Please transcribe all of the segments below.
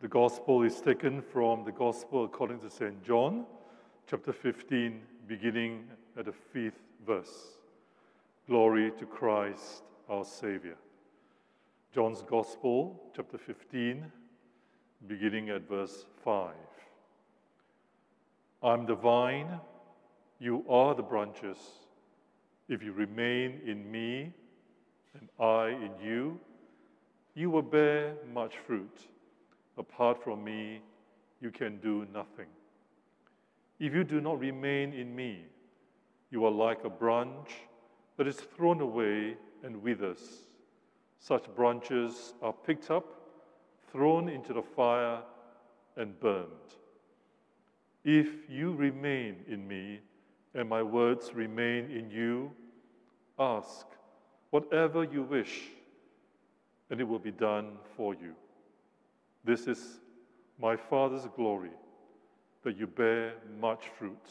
The Gospel is taken from the Gospel according to St. John, chapter 15, beginning at the fifth verse. Glory to Christ, our Savior. John's Gospel, chapter 15, beginning at verse 5. I'm the vine, you are the branches. If you remain in me and I in you, you will bear much fruit. Apart from me, you can do nothing. If you do not remain in me, you are like a branch that is thrown away and withers. Such branches are picked up, thrown into the fire, and burned. If you remain in me, and my words remain in you, ask whatever you wish, and it will be done for you. This is my Father's glory, that you bear much fruit,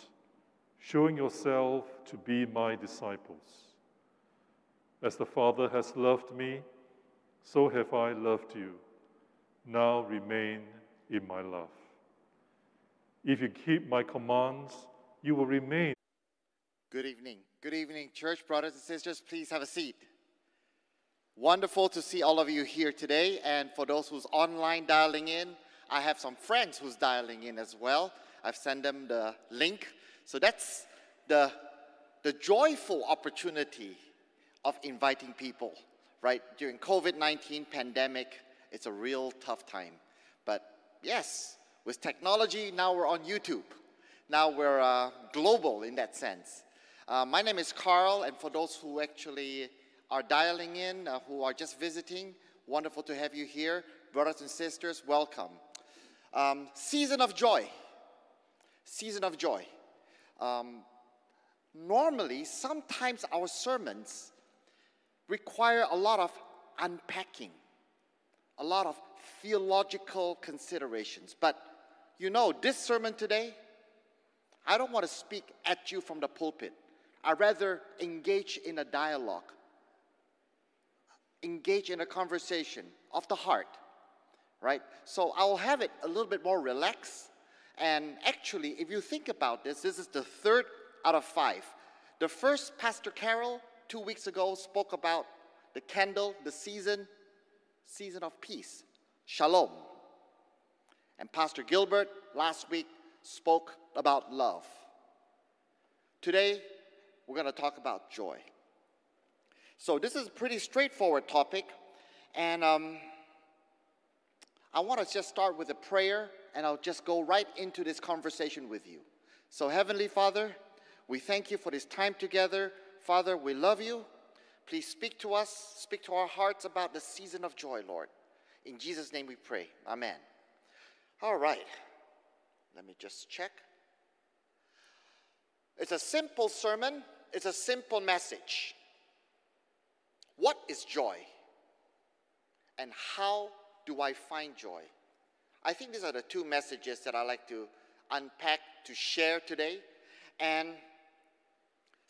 showing yourself to be my disciples. As the Father has loved me, so have I loved you. Now remain in my love. If you keep my commands, you will remain. Good evening. Good evening, church brothers and sisters. Please have a seat. Wonderful to see all of you here today. And for those who's online dialing in, I have some friends who's dialing in as well. I've sent them the link. So that's the, the joyful opportunity of inviting people, right? During COVID-19 pandemic, it's a real tough time. But yes, with technology, now we're on YouTube. Now we're uh, global in that sense. Uh, my name is Carl, and for those who actually are dialing in, uh, who are just visiting, wonderful to have you here. Brothers and sisters, welcome. Um, season of joy. Season of joy. Um, normally, sometimes our sermons require a lot of unpacking, a lot of theological considerations. But you know, this sermon today, I don't want to speak at you from the pulpit. I rather engage in a dialogue engage in a conversation of the heart, right? So I'll have it a little bit more relaxed. And actually, if you think about this, this is the third out of five. The first, Pastor Carol, two weeks ago, spoke about the candle, the season, season of peace, shalom. And Pastor Gilbert last week spoke about love. Today, we're going to talk about joy. So this is a pretty straightforward topic, and um, I want to just start with a prayer, and I'll just go right into this conversation with you. So Heavenly Father, we thank you for this time together. Father, we love you. Please speak to us, speak to our hearts about the season of joy, Lord. In Jesus' name we pray. Amen. All right. Let me just check. It's a simple sermon, it's a simple message. What is joy? And how do I find joy? I think these are the two messages that I like to unpack to share today. And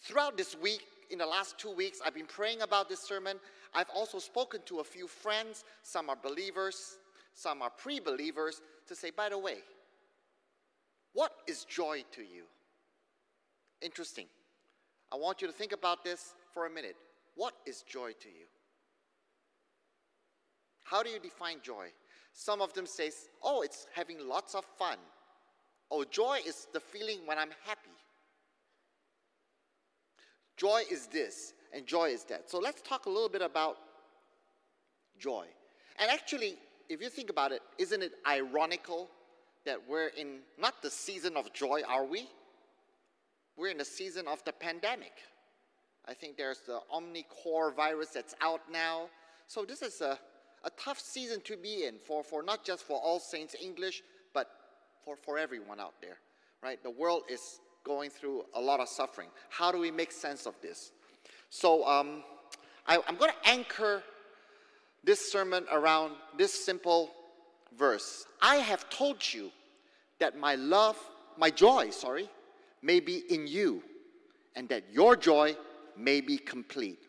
throughout this week, in the last two weeks, I've been praying about this sermon. I've also spoken to a few friends. Some are believers, some are pre believers, to say, by the way, what is joy to you? Interesting. I want you to think about this for a minute. What is joy to you? How do you define joy? Some of them say, oh, it's having lots of fun. Oh, joy is the feeling when I'm happy. Joy is this, and joy is that. So let's talk a little bit about joy. And actually, if you think about it, isn't it ironical that we're in not the season of joy, are we? We're in the season of the pandemic. I think there's the Omicron virus that's out now. So this is a, a tough season to be in for, for not just for All Saints English, but for, for everyone out there, right? The world is going through a lot of suffering. How do we make sense of this? So um, I, I'm going to anchor this sermon around this simple verse. I have told you that my love, my joy, sorry, may be in you, and that your joy may be complete.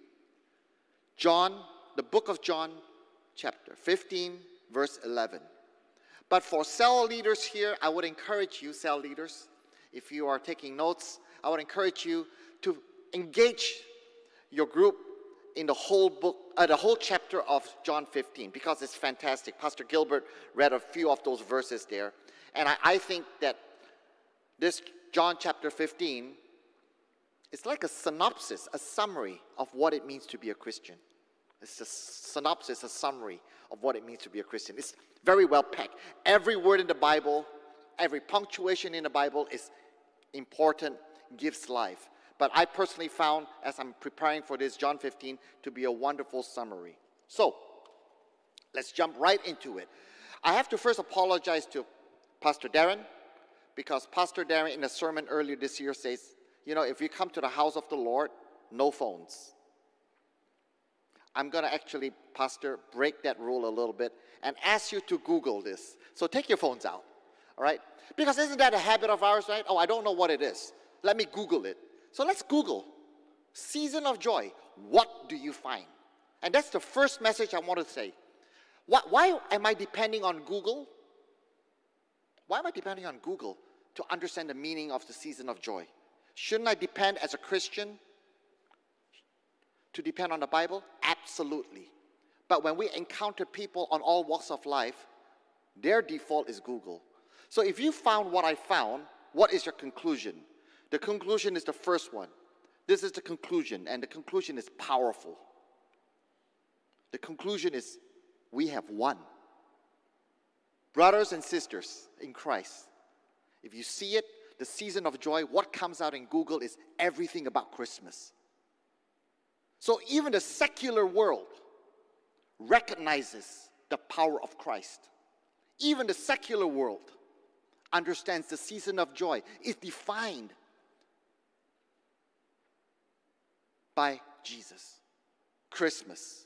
John, the book of John, chapter 15, verse 11. But for cell leaders here, I would encourage you, cell leaders, if you are taking notes, I would encourage you to engage your group in the whole book, uh, the whole chapter of John 15, because it's fantastic. Pastor Gilbert read a few of those verses there. And I, I think that this John chapter 15 is like a synopsis, a summary of what it means to be a Christian. It's a synopsis, a summary of what it means to be a Christian. It's very well packed. Every word in the Bible, every punctuation in the Bible is important, gives life. But I personally found, as I'm preparing for this, John 15 to be a wonderful summary. So, let's jump right into it. I have to first apologize to Pastor Darren, because Pastor Darren in a sermon earlier this year says, you know, if you come to the house of the Lord, no phones. I'm going to actually, Pastor, break that rule a little bit and ask you to Google this. So take your phones out, all right? Because isn't that a habit of ours, right? Oh, I don't know what it is. Let me Google it. So let's Google season of joy. What do you find? And that's the first message I want to say. Why, why am I depending on Google? Why am I depending on Google to understand the meaning of the season of joy? Shouldn't I depend as a Christian to depend on the Bible? Absolutely. But when we encounter people on all walks of life, their default is Google. So if you found what I found, what is your conclusion? The conclusion is the first one. This is the conclusion, and the conclusion is powerful. The conclusion is we have one. Brothers and sisters in Christ, if you see it, the season of joy, what comes out in Google is everything about Christmas. So even the secular world recognizes the power of Christ. Even the secular world understands the season of joy is defined by Jesus. Christmas.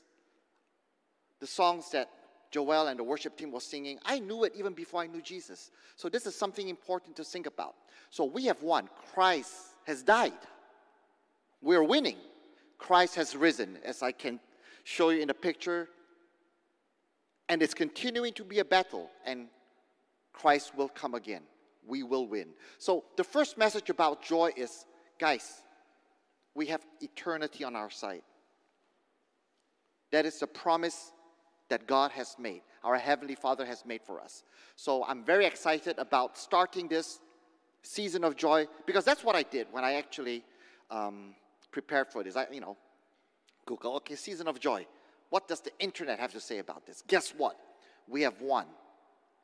The songs that Joel and the worship team was singing, I knew it even before I knew Jesus. So this is something important to think about. So we have won. Christ has died. We're winning. Christ has risen, as I can show you in the picture. And it's continuing to be a battle, and Christ will come again. We will win. So the first message about joy is guys, we have eternity on our side. That is the promise that God has made, our Heavenly Father has made for us. So I'm very excited about starting this season of joy because that's what I did when I actually um, prepared for this. I, you know, Google, okay, season of joy. What does the internet have to say about this? Guess what? We have won.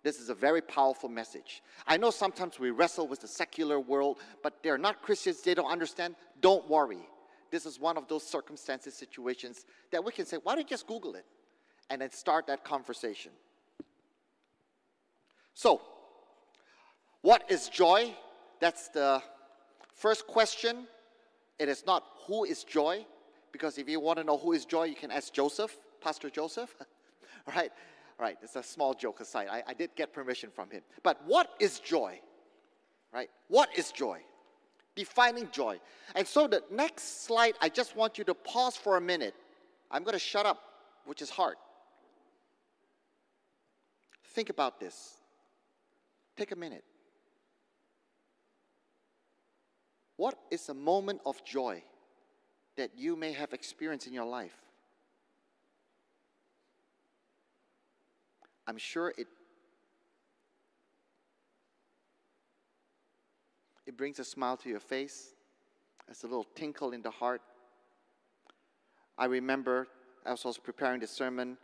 This is a very powerful message. I know sometimes we wrestle with the secular world, but they're not Christians, they don't understand. Don't worry. This is one of those circumstances, situations that we can say, why don't you just Google it? And then start that conversation. So, what is joy? That's the first question. It is not who is joy, because if you want to know who is joy, you can ask Joseph, Pastor Joseph. All right? All right, it's a small joke aside. I, I did get permission from him. But what is joy? Right? What is joy? Defining joy. And so the next slide, I just want you to pause for a minute. I'm going to shut up, which is hard. Think about this. Take a minute. What is a moment of joy that you may have experienced in your life? I'm sure it it brings a smile to your face. It's a little tinkle in the heart. I remember as I was preparing the sermon,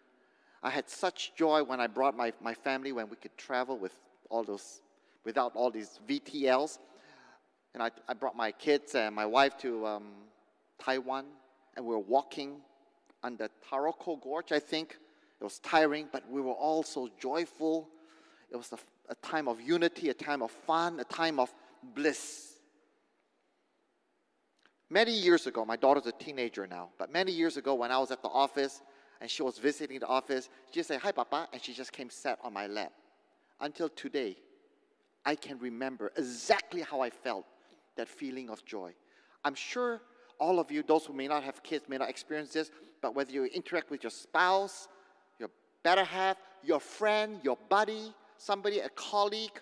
I had such joy when I brought my, my family when we could travel with all those without all these VTLs. And I, I brought my kids and my wife to um, Taiwan, and we were walking on the Taroko Gorge, I think. It was tiring, but we were all so joyful. It was a, a time of unity, a time of fun, a time of bliss. Many years ago, my daughter's a teenager now, but many years ago when I was at the office and she was visiting the office, she said, Hi, Papa, and she just came sat on my lap. Until today, I can remember exactly how I felt that feeling of joy. I'm sure all of you, those who may not have kids, may not experience this, but whether you interact with your spouse, your better half, your friend, your buddy, somebody, a colleague,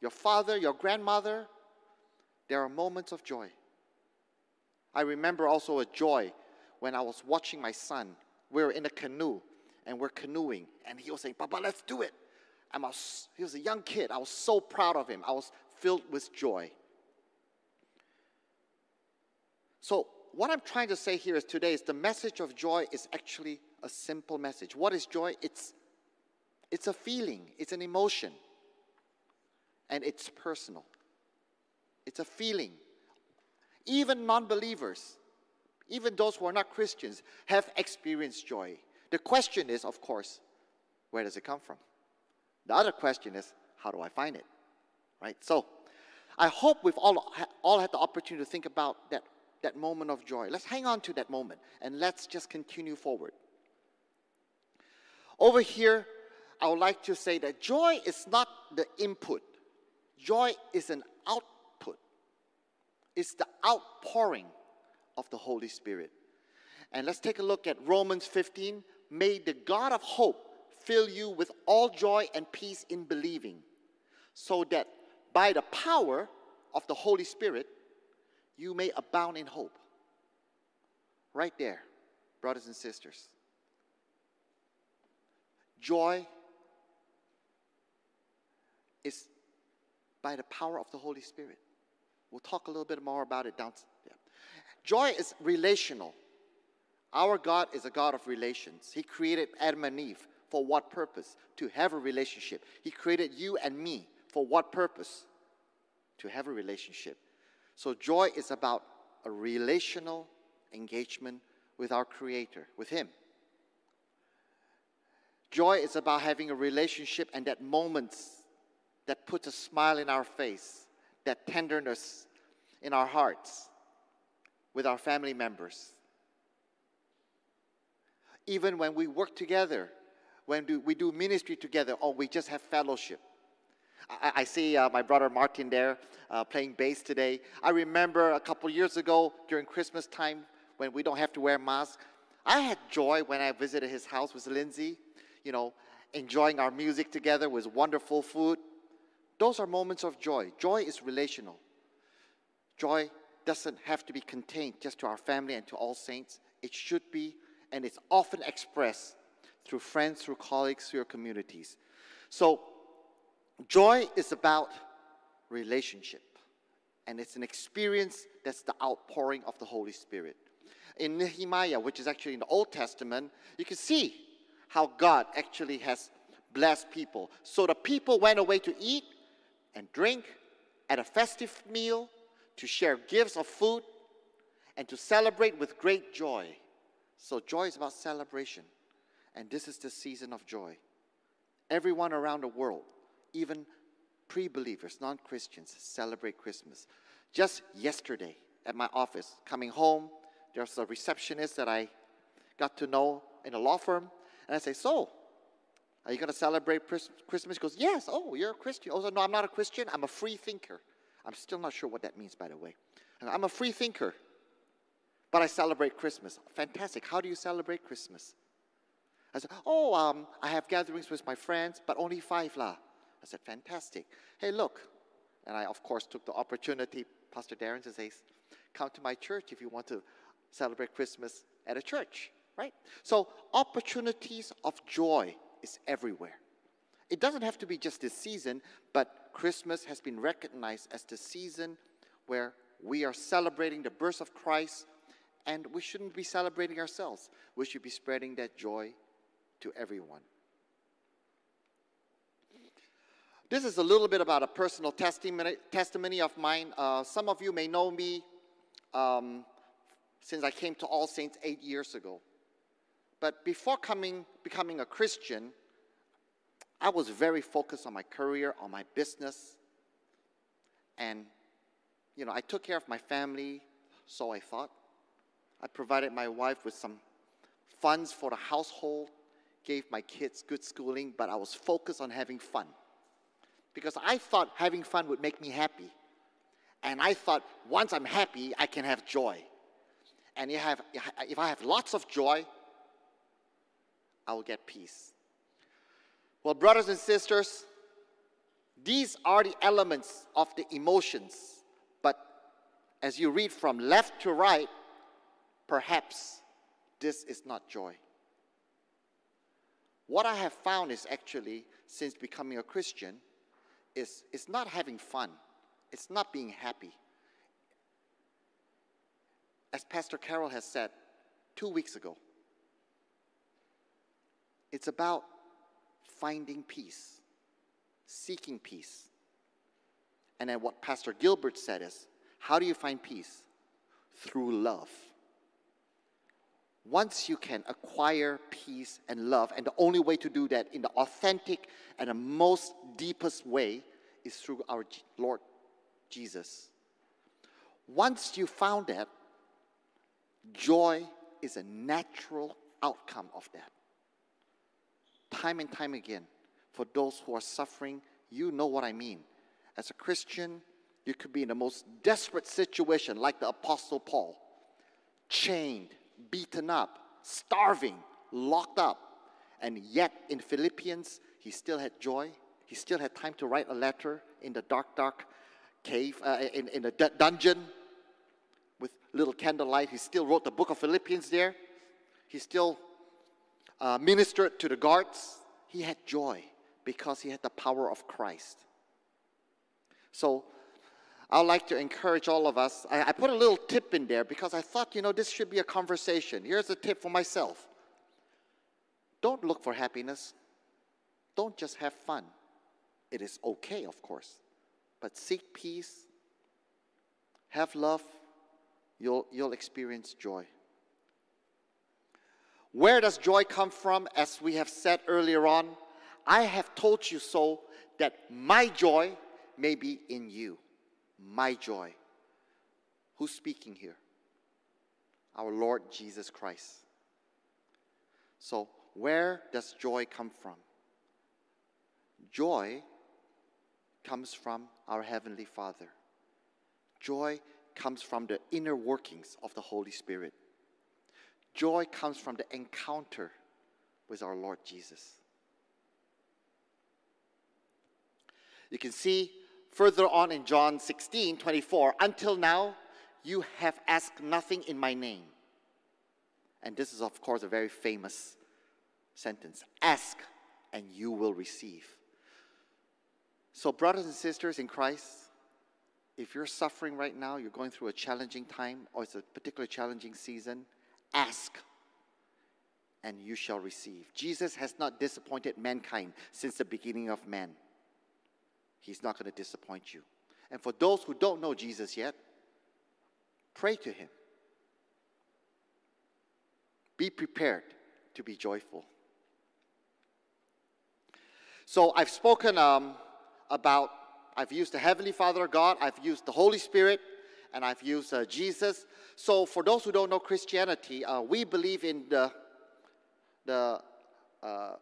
your father, your grandmother, there are moments of joy. I remember also a joy when I was watching my son. We were in a canoe and we're canoeing, and he was saying, Papa, let's do it. And I was, he was a young kid. I was so proud of him. I was filled with joy. So, what I'm trying to say here is today is the message of joy is actually a simple message. What is joy? It's, it's a feeling, it's an emotion, and it's personal. It's a feeling. Even non believers, even those who are not Christians, have experienced joy. The question is, of course, where does it come from? The other question is, how do I find it? Right? So, I hope we've all, all had the opportunity to think about that, that moment of joy. Let's hang on to that moment and let's just continue forward. Over here, I would like to say that joy is not the input, joy is an output, it's the outpouring of the Holy Spirit. And let's take a look at Romans 15. May the God of hope fill you with all joy and peace in believing, so that by the power of the Holy Spirit, you may abound in hope. Right there, brothers and sisters. Joy is by the power of the Holy Spirit. We'll talk a little bit more about it down. Joy is relational. Our God is a God of relations. He created Adam and Eve for what purpose? To have a relationship. He created you and me for what purpose? To have a relationship. So joy is about a relational engagement with our Creator, with Him. Joy is about having a relationship and that moments that puts a smile in our face, that tenderness in our hearts with our family members. Even when we work together, when do, we do ministry together, or we just have fellowship. I, I see uh, my brother Martin there uh, playing bass today. I remember a couple years ago during Christmas time when we don't have to wear masks. I had joy when I visited his house with Lindsay, you know, enjoying our music together with wonderful food. Those are moments of joy. Joy is relational. Joy doesn't have to be contained just to our family and to all saints. It should be, and it's often expressed through friends, through colleagues, through your communities. So, joy is about relationship, and it's an experience that's the outpouring of the Holy Spirit. In Nehemiah, which is actually in the Old Testament, you can see how God actually has blessed people. So the people went away to eat and drink at a festive meal, to share gifts of food, and to celebrate with great joy. So, joy is about celebration. And this is the season of joy. Everyone around the world, even pre believers, non Christians, celebrate Christmas. Just yesterday at my office, coming home, there's a receptionist that I got to know in a law firm. And I say, So, are you going to celebrate Christmas? He goes, Yes. Oh, you're a Christian. Oh, no, I'm not a Christian. I'm a free thinker. I'm still not sure what that means, by the way. I'm a free thinker, but I celebrate Christmas. Fantastic. How do you celebrate Christmas? I said, Oh, um, I have gatherings with my friends, but only five lah. I said, Fantastic. Hey, look. And I, of course, took the opportunity, Pastor Darren, to say, Come to my church if you want to celebrate Christmas at a church, right? So, opportunities of joy is everywhere. It doesn't have to be just this season, but Christmas has been recognized as the season where we are celebrating the birth of Christ, and we shouldn't be celebrating ourselves. We should be spreading that joy to everyone. This is a little bit about a personal testimony, testimony of mine. Uh, some of you may know me um, since I came to All Saints eight years ago. But before coming, becoming a Christian, I was very focused on my career, on my business. And, you know, I took care of my family, so I thought. I provided my wife with some funds for the household gave my kids good schooling, but I was focused on having fun. Because I thought having fun would make me happy. And I thought once I'm happy, I can have joy. And if I have, if I have lots of joy, I will get peace. Well, brothers and sisters, These are the elements of the emotions. But as you read from left to right, perhaps this is not joy. What I have found is actually, since becoming a Christian, is, is not having fun. It's not being happy. As Pastor Carol has said two weeks ago, it's about finding peace, seeking peace. And then what Pastor Gilbert said is how do you find peace? Through love. Once you can acquire peace and love, and the only way to do that in the authentic and the most deepest way is through our Lord Jesus. Once you found that, joy is a natural outcome of that. Time and time again, for those who are suffering, you know what I mean. As a Christian, you could be in the most desperate situation, like the Apostle Paul, chained, beaten up, starving, locked up. And yet, in Philippians, he still had joy. He still had time to write a letter in the dark, dark cave, uh, in, in the dungeon with little candlelight. He still wrote the book of Philippians there. He still uh, ministered to the guards. He had joy because he had the power of Christ. So, I'd like to encourage all of us. I, I, put a little tip in there because I thought, you know, this should be a conversation. Here's a tip for myself don't look for happiness, don't just have fun. It is okay, of course, but seek peace, have love, you'll, you'll experience joy. Where does joy come from? As we have said earlier on, I have told you so that my joy may be in you. My joy. Who's speaking here? Our Lord Jesus Christ. So, where does joy come from? Joy comes from our Heavenly Father. Joy comes from the inner workings of the Holy Spirit. Joy comes from the encounter with our Lord Jesus. You can see further on in John 16 24, until now, you have asked nothing in my name. And this is, of course, a very famous sentence ask and you will receive. So, brothers and sisters in Christ, if you're suffering right now, you're going through a challenging time, or it's a particularly challenging season, ask and you shall receive. Jesus has not disappointed mankind since the beginning of man. He's not going to disappoint you. And for those who don't know Jesus yet, pray to him. Be prepared to be joyful. So I've spoken um, about, I've used the Heavenly Father God, I've used the Holy Spirit, and I've used uh, Jesus. So, for those who don't know Christianity, uh, we believe in the, the uh,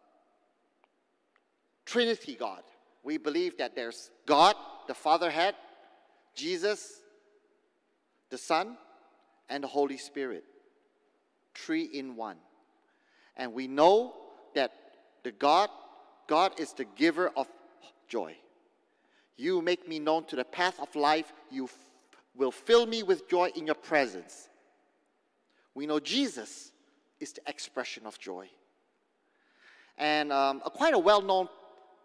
Trinity God. We believe that there's God, the Fatherhead, Jesus, the Son, and the Holy Spirit. Three in one. And we know that the God, God is the giver of joy. You make me known to the path of life. You will fill me with joy in your presence. We know Jesus is the expression of joy. And um, a quite a well known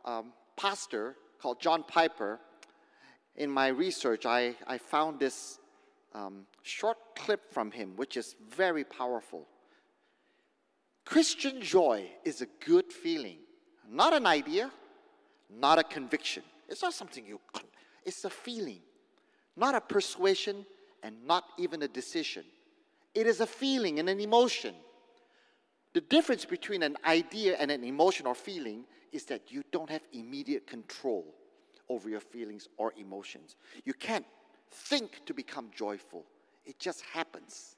um, pastor called John Piper, in my research, I, I found this um, short clip from him, which is very powerful. Christian joy is a good feeling, not an idea, not a conviction. It's not something you, it's a feeling not a persuasion and not even a decision. It is a feeling and an emotion. The difference between an idea and an emotion or feeling is that you don't have immediate control over your feelings or emotions. You can't think to become joyful, it just happens.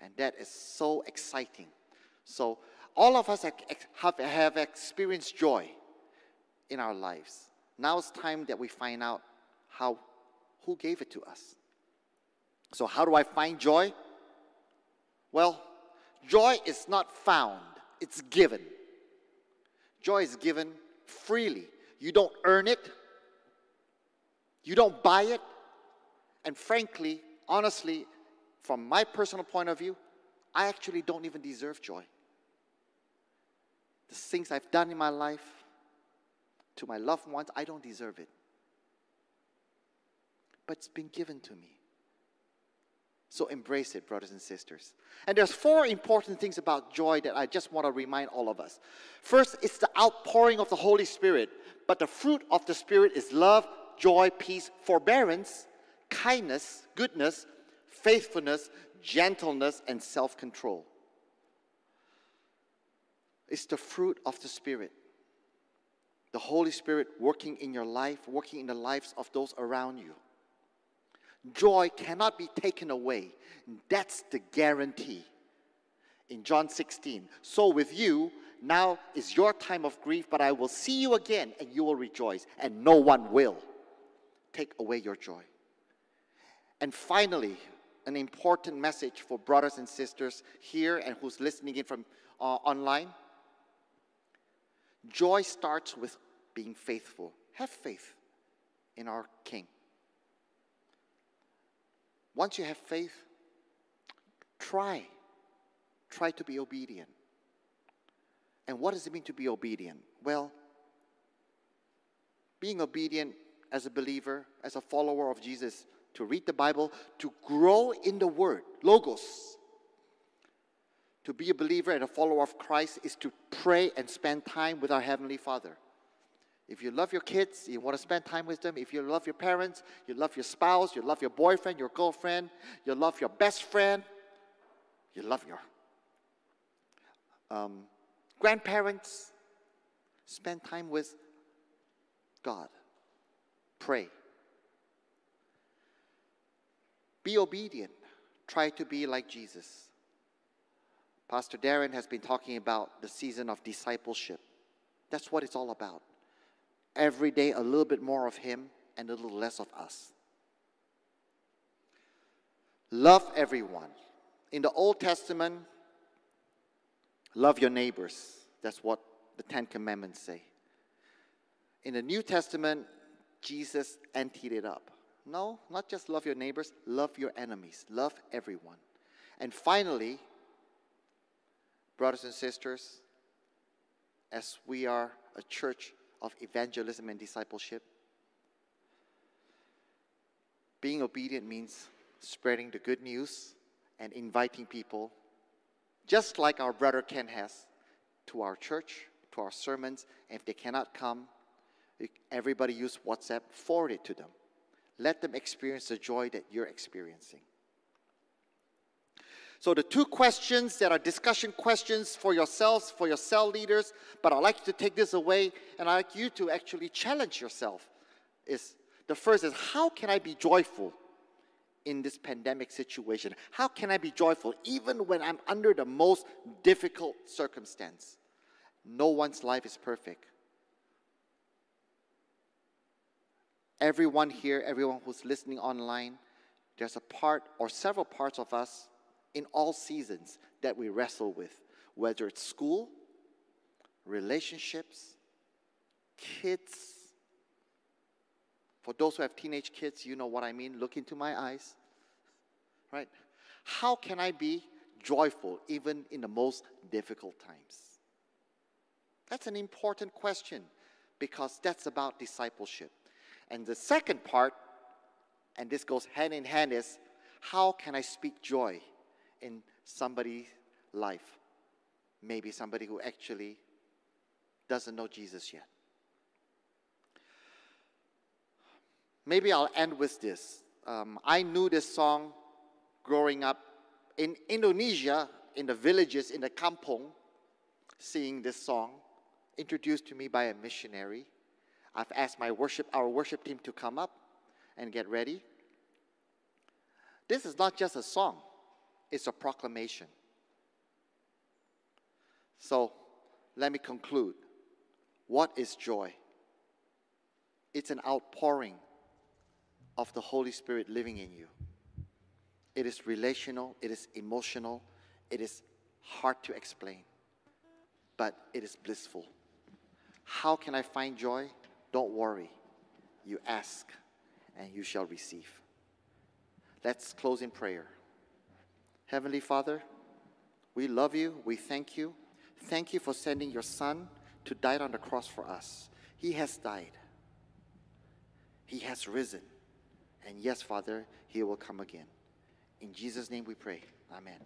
And that is so exciting. So, all of us have, have experienced joy in our lives. Now it's time that we find out how who gave it to us. So, how do I find joy? Well, joy is not found, it's given. Joy is given freely. You don't earn it, You don't buy it. And frankly, honestly, from my personal point of view, I actually don't even deserve joy. The things I've done in my life to my loved ones, I don't deserve it. But it's been given to me. So embrace it, brothers and sisters. And there's four important things about joy that I just want to remind all of us. First, it's the outpouring of the Holy Spirit, but the fruit of the Spirit is love, joy, peace, forbearance, kindness, goodness, faithfulness, gentleness, and self-control. It's the fruit of the Spirit. The Holy Spirit working in your life, working in the lives of those around you. Joy cannot be taken away. That's the guarantee. In John 16, so with you, now is your time of grief, but I will see you again and you will rejoice, and no one will take away your joy. And finally, an important message for brothers and sisters here and who's listening in from uh, online. Joy starts with being faithful. Have faith in our King. Once you have faith, try. Try to be obedient. And what does it mean to be obedient? Well, being obedient as a believer, as a follower of Jesus, to read the Bible, to grow in the Word, Logos. To be a believer and a follower of Christ is to pray and spend time with our Heavenly Father. If you love your kids, you want to spend time with them. If you love your parents, you love your spouse, you love your boyfriend, your girlfriend, you love your best friend, you love your um, grandparents, spend time with God. Pray. Be obedient. Try to be like Jesus. Pastor Darren has been talking about the season of discipleship. That's what it's all about every day a little bit more of Him and a little less of us. Love everyone. In the Old Testament, love your neighbors. That's what the Ten Commandments say. In the New Testament, Jesus emptied it up. No, not just love your neighbors, love your enemies, love everyone. And finally, brothers and sisters, as we are a church of evangelism and discipleship. Being obedient means spreading the good news and inviting people, just like our brother Ken has, to our church, to our sermons. And if they cannot come, everybody use WhatsApp, forward it to them. Let them experience the joy that you're experiencing. So the two questions that are discussion questions for yourselves, for your cell leaders, but I'd like you to take this away and I'd like you to actually challenge yourself. Is the first is how can I be joyful in this pandemic situation? How can I be joyful even when I'm under the most difficult circumstance? No one's life is perfect. Everyone here, everyone who's listening online, there's a part or several parts of us in all seasons that we wrestle with, whether it's school, relationships, kids. For those who have teenage kids, you know what I mean. Look into my eyes. Right? How can I be joyful even in the most difficult times? That's an important question because that's about discipleship. And the second part, and this goes hand in hand, is how can I speak joy in somebody's life. Maybe somebody who actually doesn't know Jesus yet. Maybe I'll end with this. Um, I knew this song growing up in Indonesia, in the villages, in the kampong, singing this song, introduced to me by a missionary. I've asked my worship, our worship team to come up and get ready. This is not just a song it's a proclamation. So let me conclude. What is joy? It's an outpouring of the Holy Spirit living in you. It is relational, it is emotional, it is hard to explain, but it is blissful. How can I find joy? Don't worry. You ask, and you shall receive. Let's close in prayer. Heavenly Father, we love you. We thank you. Thank you for sending your Son to die on the cross for us. He has died, He has risen. And yes, Father, He will come again. In Jesus' name we pray. Amen.